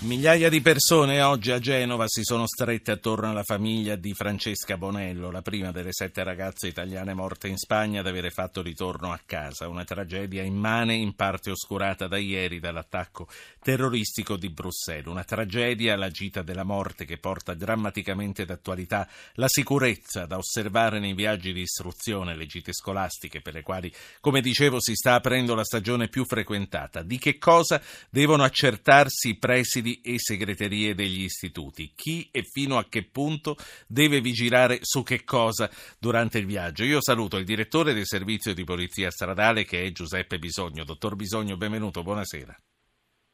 Migliaia di persone oggi a Genova si sono strette attorno alla famiglia di Francesca Bonello, la prima delle sette ragazze italiane morte in Spagna ad avere fatto ritorno a casa. Una tragedia immane, in parte oscurata da ieri dall'attacco terroristico di Bruxelles. Una tragedia, la gita della morte, che porta drammaticamente d'attualità la sicurezza da osservare nei viaggi di istruzione, le gite scolastiche, per le quali, come dicevo, si sta aprendo la stagione più frequentata. Di che cosa devono accertarsi i presidi e segreterie degli istituti. Chi e fino a che punto deve vigilare su che cosa durante il viaggio. Io saluto il direttore del servizio di polizia stradale che è Giuseppe Bisogno. Dottor Bisogno, benvenuto, buonasera.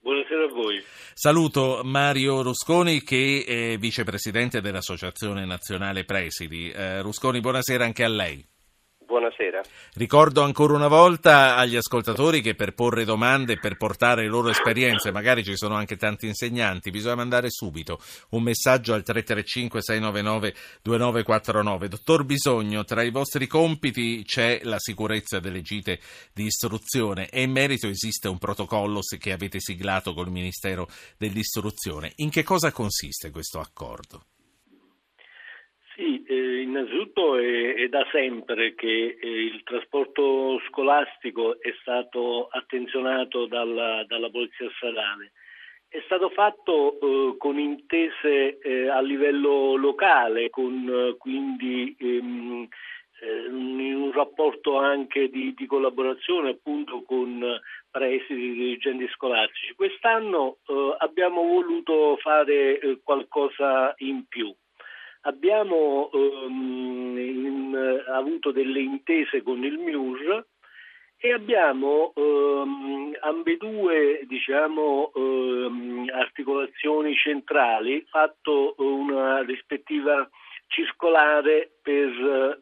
Buonasera a voi. Saluto Mario Rusconi che è vicepresidente dell'Associazione Nazionale Presidi. Eh, Rusconi, buonasera anche a lei. Buonasera. Ricordo ancora una volta agli ascoltatori che per porre domande per portare le loro esperienze, magari ci sono anche tanti insegnanti, bisogna mandare subito un messaggio al 335-699-2949. Dottor Bisogno, tra i vostri compiti c'è la sicurezza delle gite di istruzione e in merito esiste un protocollo che avete siglato col Ministero dell'Istruzione. In che cosa consiste questo accordo? Sì, eh, innanzitutto è, è, da sempre che eh, il trasporto scolastico è stato attenzionato dalla, dalla Polizia Stradale. È stato fatto eh, con intese eh, a livello locale, con eh, quindi ehm, eh, un rapporto anche di, di, collaborazione appunto con presidi, dirigenti scolastici. Quest'anno abbiamo voluto fare qualcosa in più abbiamo um, in, avuto delle intese con il MIUR e abbiamo um, ambedue diciamo, um, articolazioni centrali fatto una rispettiva circolare per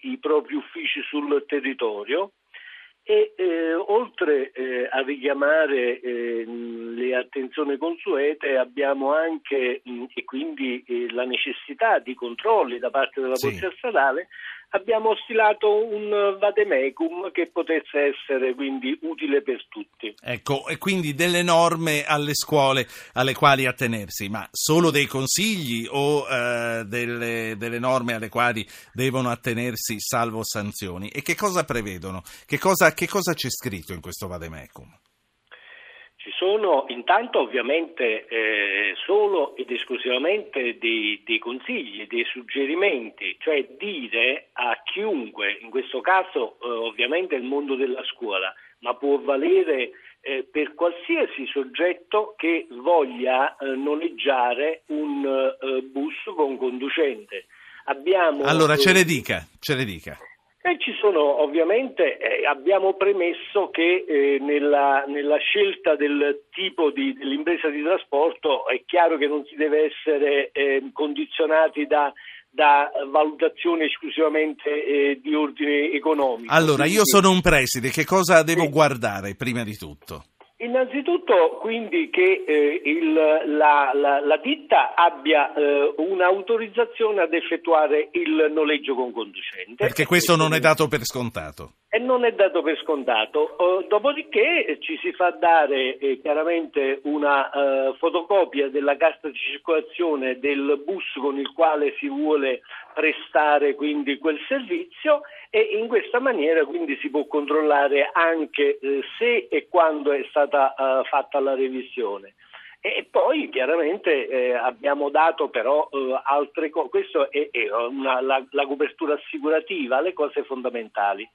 i propri uffici sul territorio e eh, oltre eh, a richiamare eh, le attenzioni consuete abbiamo anche mh, e quindi eh, la necessità di controlli da parte della Polizia sì. Abbiamo stilato un vademecum che potesse essere quindi utile per tutti. Ecco, e quindi delle norme alle scuole alle quali attenersi, ma solo dei consigli o eh, delle, delle, norme alle quali devono attenersi salvo sanzioni? E che cosa prevedono? Che cosa, che cosa c'è scritto in questo vademecum? Ci sono intanto ovviamente eh, solo ed esclusivamente dei, dei, consigli, dei suggerimenti, cioè dire a chiunque, in questo caso eh, ovviamente il mondo della scuola, ma può valere eh, per qualsiasi soggetto che voglia eh, noleggiare un eh, bus con conducente. Abbiamo, allora ce le dica, ce le dica. E ci sono ovviamente, eh, abbiamo premesso che eh, nella, nella, scelta del tipo di, dell'impresa di trasporto è chiaro che non si deve essere eh, condizionati da, da valutazioni esclusivamente eh, di ordine economico. Allora, io sono un preside, che cosa devo guardare prima di tutto? Innanzitutto quindi che eh, il, la, la, la, ditta abbia eh, un'autorizzazione ad effettuare il noleggio con conducente. Perché questo non è dato per scontato. E non è dato per scontato. Uh, dopodiché ci si fa dare eh, chiaramente una uh, fotocopia della carta di circolazione del bus con il quale si vuole prestare quindi quel servizio e in questa maniera quindi si può controllare anche eh, se e quando è stata uh, fatta la revisione. E poi chiaramente eh, abbiamo dato però eh, altre cose, questa è, è una, la, la, copertura assicurativa, le cose fondamentali.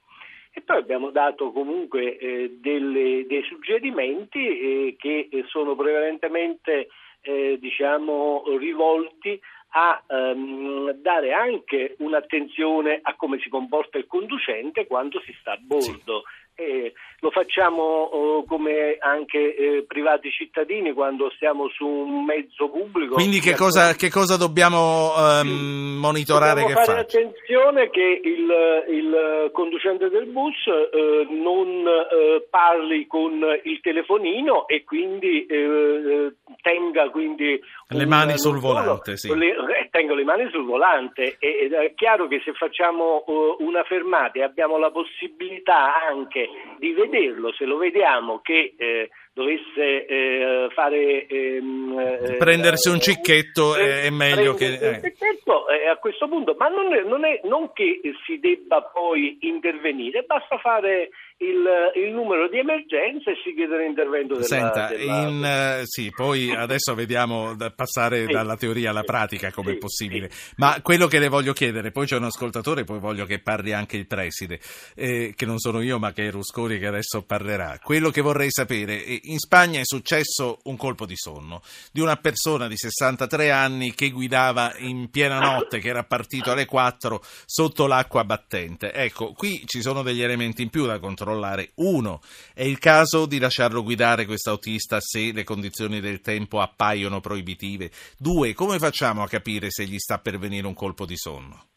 E poi abbiamo dato comunque eh, delle, dei suggerimenti eh, che sono prevalentemente diciamo, rivolti a ehm, dare anche un'attenzione a come si comporta il conducente quando si sta a bordo. Sì. Eh, lo facciamo oh, come anche eh, privati cittadini quando stiamo su un mezzo pubblico. Quindi che cosa, che cosa dobbiamo ehm, monitorare? Dobbiamo fare faccia? attenzione che il, il, conducente del bus eh, non eh, parli con il telefonino e quindi eh, tenga quindi le mani sul volante. Sì. Le, tengo le mani sul volante ed è chiaro che se facciamo uh, una fermata e abbiamo la possibilità anche di vederlo, se lo vediamo che eh, dovesse eh, fare ehm, eh, prendersi un cicchetto è meglio che eh. cicchetto, eh, a questo punto ma non, è, non, è, non che si debba poi intervenire basta fare il, il, numero di emergenza e si chiede l'intervento della... Senta, della... In, uh, sì, poi adesso vediamo da passare sì, dalla teoria alla pratica come sì, è possibile, sì. ma quello che le voglio chiedere, poi c'è un ascoltatore, poi voglio che parli anche il preside, eh, che non sono io ma che è Rusconi che adesso parlerà. Quello che vorrei sapere, in Spagna è successo un colpo di sonno di una persona di 63 anni che guidava in piena notte, che era partito alle 4 sotto l'acqua battente. Ecco, qui ci sono degli elementi in più da controllare. Uno, è il caso di lasciarlo guidare questo autista se le condizioni del tempo appaiono proibitive. Due, come facciamo a capire se gli sta per venire un colpo di sonno?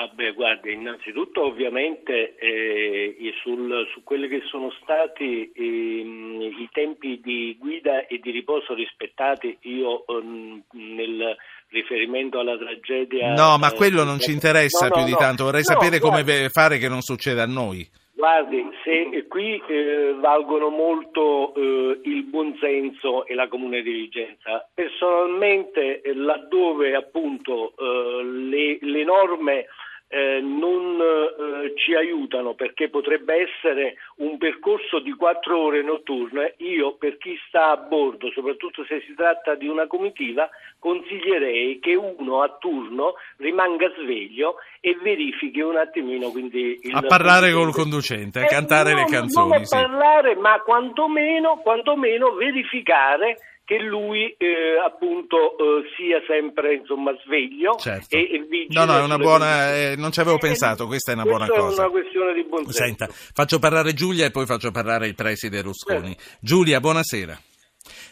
Ah beh, guardi, innanzitutto ovviamente eh, sul, su quelli che sono stati eh, i tempi di guida e di riposo rispettati, io eh, nel riferimento alla tragedia... No, ma quello non ci interessa no, più no, di tanto, vorrei no, sapere come fare che non succeda a noi. Guardi, se qui eh, valgono molto eh, il buonsenso e la comune dirigenza. Personalmente, eh, laddove appunto eh, le, le norme eh, non eh, ci aiutano perché potrebbe essere un percorso di quattro ore notturne, io per chi sta a bordo, soprattutto se si tratta di una comitiva, consiglierei che uno a turno rimanga sveglio e verifichi un attimino quindi il a parlare col conducente, a eh, cantare non, le canzoni. Non a parlare, ma quantomeno, quantomeno verificare che lui eh, appunto eh, sia sempre insomma, sveglio certo. e, e vigile. No, no, è una buona, eh, non ci avevo pensato, questa è una buona cosa. è una questione di buon senso. Senta, faccio parlare Giulia e poi faccio parlare il preside Rusconi. Giulia, buonasera.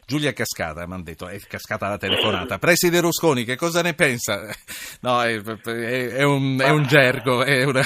Giulia Cascata mi hanno detto, è cascata la telefonata. Preside Rusconi, che cosa ne pensa? No, è, è, è, un, è un, gergo. Una...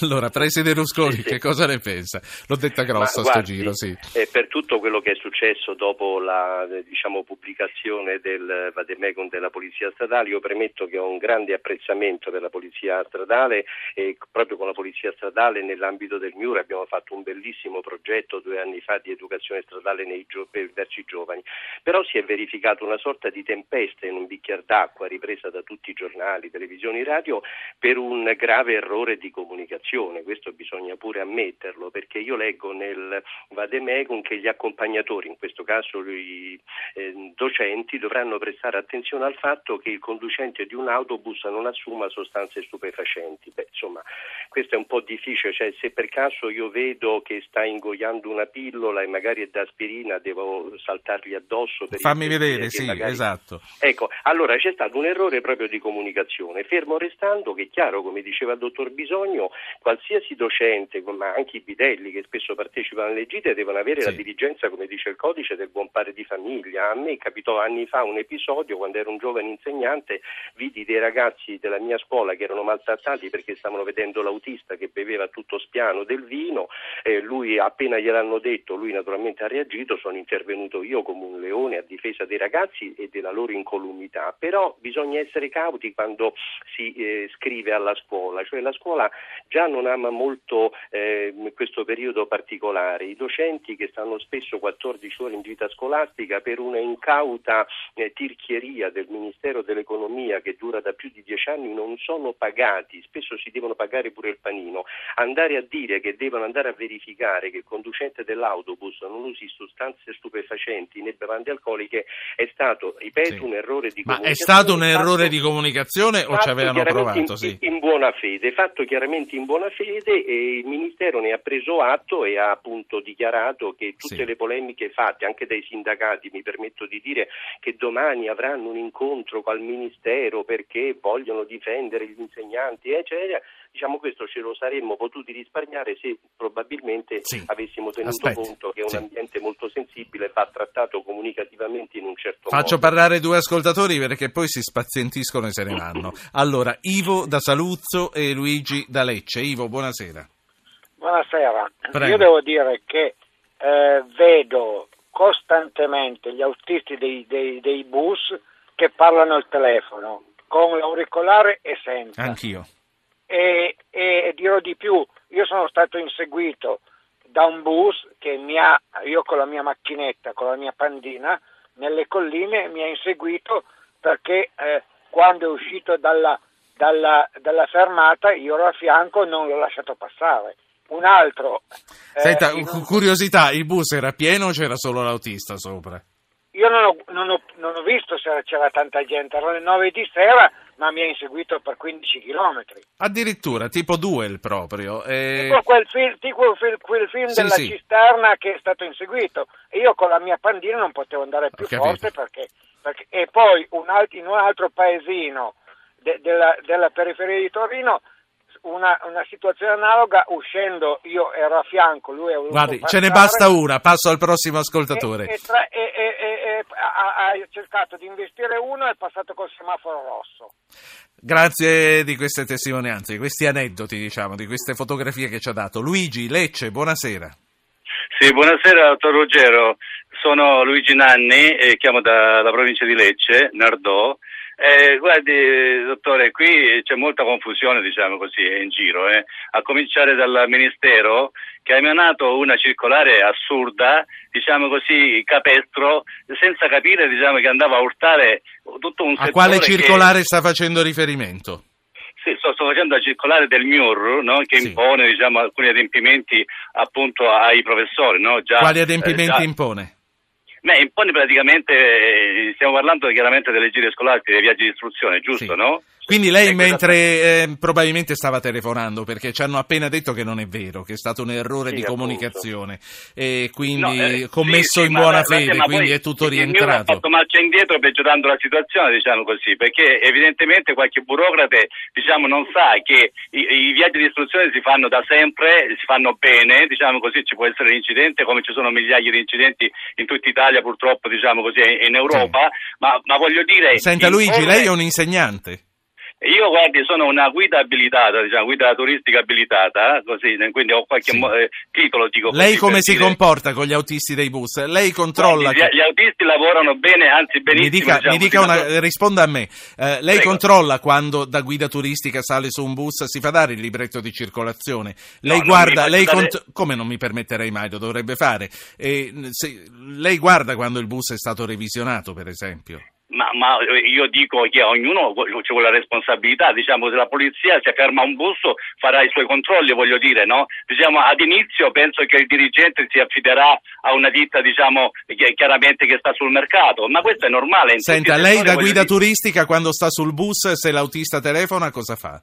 Allora, Preside Rusconi, che cosa ne pensa? L'ho detta grossa sto giro, sì. per tutto quello che è successo dopo la diciamo, pubblicazione del Vademecum della Polizia Stradale, io premetto che ho un grande apprezzamento per la Polizia Stradale e proprio con la Polizia Stradale nell'ambito del MIUR abbiamo fatto un bellissimo progetto due anni fa di educazione stradale gio- verso i giovani però si è verificata una sorta di tempesta in un bicchiere d'acqua ripresa da tutti i giornali, televisioni, radio per un grave errore di comunicazione, questo bisogna pure ammetterlo perché io leggo nel Vademecum che gli accompagnatori, in questo caso i eh, docenti, dovranno prestare attenzione al fatto che il conducente di un autobus non assuma sostanze stupefacenti. Beh, insomma, questo è un po' difficile, cioè se per caso io vedo che sta ingoiando una pillola e magari è d'aspirina, devo saltargli addosso. Per Fammi vedere, sì, magari... esatto. Ecco, allora c'è stato un errore proprio di comunicazione, fermo restando che è chiaro, come diceva il dottor Bisogno, qualsiasi docente, ma anche i bidelli che spesso partecipano alle gite, devono avere sì. la diligenza, come dice il codice, del buon padre di famiglia. A me capitò anni fa un episodio, quando ero un giovane insegnante, vidi dei ragazzi della mia scuola che erano maltrattati perché stavano vedendo l'autista che beveva tutto spiano del vino, eh, lui appena gliel'hanno detto, lui naturalmente ha reagito, sono intervenuto io come un leone a difesa dei ragazzi e della loro incolumità, però bisogna essere cauti quando si eh, scrive alla scuola, cioè la scuola già non ama molto eh, questo periodo particolare, i docenti che stanno spesso 14 ore in gita scolastica per una incauta eh, tirchieria del Ministero dell'Economia che dura da più di 10 anni non sono pagati, spesso si devono pagare pure il panino, andare a dire che devono andare a verificare che il conducente dell'autobus non usi sostanze stupefacenti né bevande alcoliche è stato, ripeto, sì. un errore di comunicazione. Ma è stato un errore fatto, di comunicazione o ci avevano provato? In, sì. in buona fede, fatto chiaramente in buona fede e il Ministero ne ha preso atto e ha appunto dichiarato che tutte sì. le polemiche fatte anche dai sindacati, mi permetto di dire che domani avranno un incontro col Ministero perché vogliono difendere gli insegnanti, eccetera, diciamo questo ce lo saremmo potuti risparmiare se probabilmente sì. avessimo tenuto Aspetti. conto che è un sì. ambiente molto sensibile va trattato comunicativamente in un certo Faccio modo. Faccio parlare due ascoltatori perché poi si spazientiscono e se ne vanno. Allora, Ivo da Saluzzo e Luigi da Lecce. Ivo, buonasera. Buonasera. Prego. Io devo dire che eh, vedo costantemente gli autisti dei, dei, dei bus che parlano al telefono, con l'auricolare e senza. Anch'io. E, e, dirò di più, io sono stato inseguito da un bus che mi ha, io con la mia macchinetta, con la mia pandina, nelle colline mi ha inseguito perché eh, quando è uscito dalla, dalla, dalla, fermata io ero a fianco e non l'ho lasciato passare. Un altro... Eh, Senta, un... curiosità, il bus era pieno o c'era solo l'autista sopra? Io non ho, non ho, non ho visto se c'era tanta gente, erano le 9 di sera, ma mi ha inseguito per 15 km. Addirittura, tipo Duel proprio. E... Tipo quel film, tipo quel, quel film sì, della sì. cisterna che è stato inseguito. E io con la mia pandina non potevo andare più forte perché, perché, E poi un alt, in un altro paesino de, della, della periferia di Torino una, una, situazione analoga uscendo io ero a fianco lui è Guardi, ce ne basta una passo al prossimo ascoltatore. E, e, tra, e, e ha, ha, cercato di investire uno e è passato col semaforo rosso. Grazie di queste testimonianze di questi aneddoti diciamo di queste fotografie che ci ha dato. Luigi Lecce buonasera. Sì buonasera dottor Ruggero. Sono Luigi Nanni e chiamo dalla provincia di Lecce Nardò eh, guardi, dottore, qui c'è molta confusione, diciamo così, in giro, eh. a cominciare dal Ministero che ha emanato una circolare assurda, diciamo così, capestro, senza capire diciamo, che andava a urtare tutto un settore. A quale circolare che... sta facendo riferimento? Sì, sto, sto, facendo la circolare del MIUR no? che sì. impone diciamo, alcuni adempimenti appunto ai professori. No? Già, Quali adempimenti eh, già... impone? Beh, impone praticamente, eh, stiamo parlando chiaramente delle gire scolastiche, dei viaggi di istruzione, giusto, sì. no? Quindi lei mentre eh, probabilmente stava telefonando perché ci hanno appena detto che non è vero, che è stato un errore sì, di comunicazione e quindi no, eh, commesso sì, in buona fede, quindi è tutto rientrato. Ha fatto marcia indietro peggiorando la situazione, diciamo così, perché evidentemente qualche burocrate diciamo, non sa che i, i, viaggi di istruzione si fanno da sempre, si fanno bene, diciamo così, ci può essere l'incidente come ci sono migliaia di incidenti in tutta Italia purtroppo, diciamo così, in Europa, ma, ma, voglio dire... Senta Luigi, lei è un insegnante. Io guardi, sono una guida abilitata, diciamo, guida turistica abilitata, così, quindi ho qualche sì. mo- eh, titolo. Dico, Lei come si dire. comporta con gli autisti dei bus? Lei controlla... Guardi, che... Gli autisti lavorano bene, anzi benissimo. Mi dica, diciamo, mi dica una, risponda a me. Eh, lei Prego. controlla quando da guida turistica sale su un bus, si fa dare il libretto di circolazione? Lei no, guarda, lei dare... cont- come non mi permetterei mai, lo dovrebbe fare? E, se, lei guarda quando il bus è stato revisionato, per esempio? Ma, ma, io dico che ognuno c'è quella responsabilità, diciamo, se la polizia si ferma un bus farà i suoi controlli, voglio dire, no? Diciamo, ad inizio penso che il dirigente si affiderà a una ditta, diciamo, chiaramente che sta sul mercato, ma questo è normale. Senta, lei da guida dire... turistica quando sta sul bus, se l'autista telefona, cosa fa?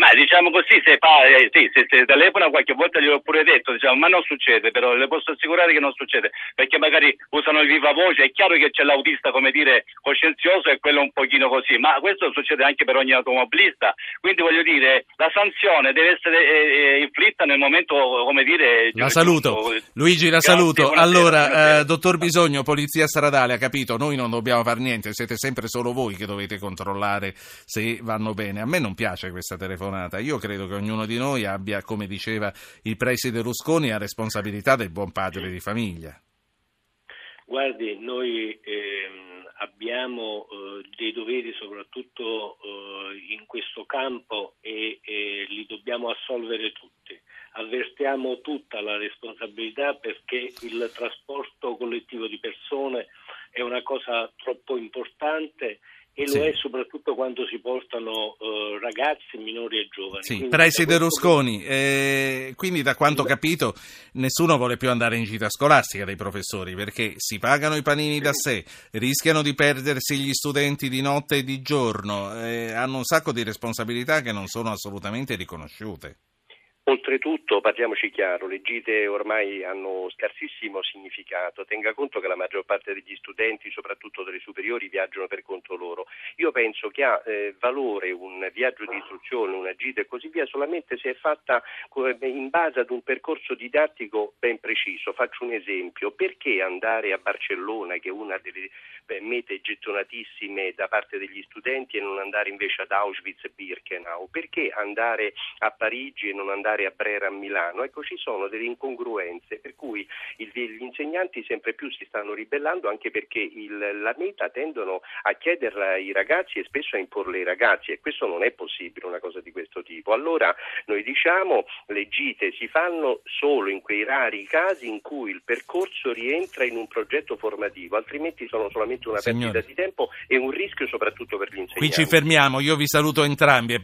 Ma diciamo così, se, fa, eh, sì, se, se, telefona qualche volta gliel'ho pure detto, diciamo, ma non succede, però le posso assicurare che non succede, perché magari usano il viva voce, è chiaro che c'è l'autista, come dire, coscienzioso e quello un pochino così, ma questo succede anche per ogni automobilista, quindi voglio dire, la sanzione deve essere eh, eh inflitta nel momento, come dire... La saluto, giusto. Luigi, la saluto. Allora, buonasera. Eh, dottor Bisogno, Polizia Stradale, ha capito, noi non dobbiamo fare niente, siete sempre solo voi che dovete controllare se vanno bene. A me non piace questa telefonata telefonata. Io credo che ognuno di noi abbia, come diceva il preside Rusconi, la responsabilità del buon padre di famiglia. Guardi, noi ehm, abbiamo eh, dei doveri soprattutto eh, in questo campo e, e li dobbiamo assolvere tutti. Avvertiamo tutta la responsabilità perché il trasporto collettivo di persone è una cosa troppo importante e sì. lo è soprattutto quando si portano uh, ragazzi, minori e giovani. Sì, preside Rusconi, eh, quindi da quanto ho capito nessuno vuole più andare in gita scolastica dei professori perché si pagano i panini sì. da sé, rischiano di perdersi gli studenti di notte e di giorno, eh, hanno un sacco di responsabilità che non sono assolutamente riconosciute. Oltretutto, parliamoci chiaro, le gite ormai hanno scarsissimo significato. Tenga conto che la maggior parte degli studenti, soprattutto delle superiori, viaggiano per conto loro. Io penso che ha eh, valore un viaggio di istruzione, una gita e così via, solamente se è fatta in base ad un percorso didattico ben preciso. Faccio un esempio. Perché andare a Barcellona, che è una delle mete gettonatissime da parte degli studenti, e non andare invece ad Auschwitz e Birkenau? Perché andare a Parigi e non andare a Brera a Milano. Ecco, ci sono delle incongruenze per cui il, gli insegnanti sempre più si stanno ribellando anche perché il, la meta tendono a chiederla ai ragazzi e spesso a imporle ai ragazzi e questo non è possibile una cosa di questo tipo. Allora noi diciamo le gite si fanno solo in quei rari casi in cui il percorso rientra in un progetto formativo, altrimenti sono solamente una Signore. perdita di tempo e un rischio soprattutto per gli insegnanti. Qui ci fermiamo, io vi saluto entrambi.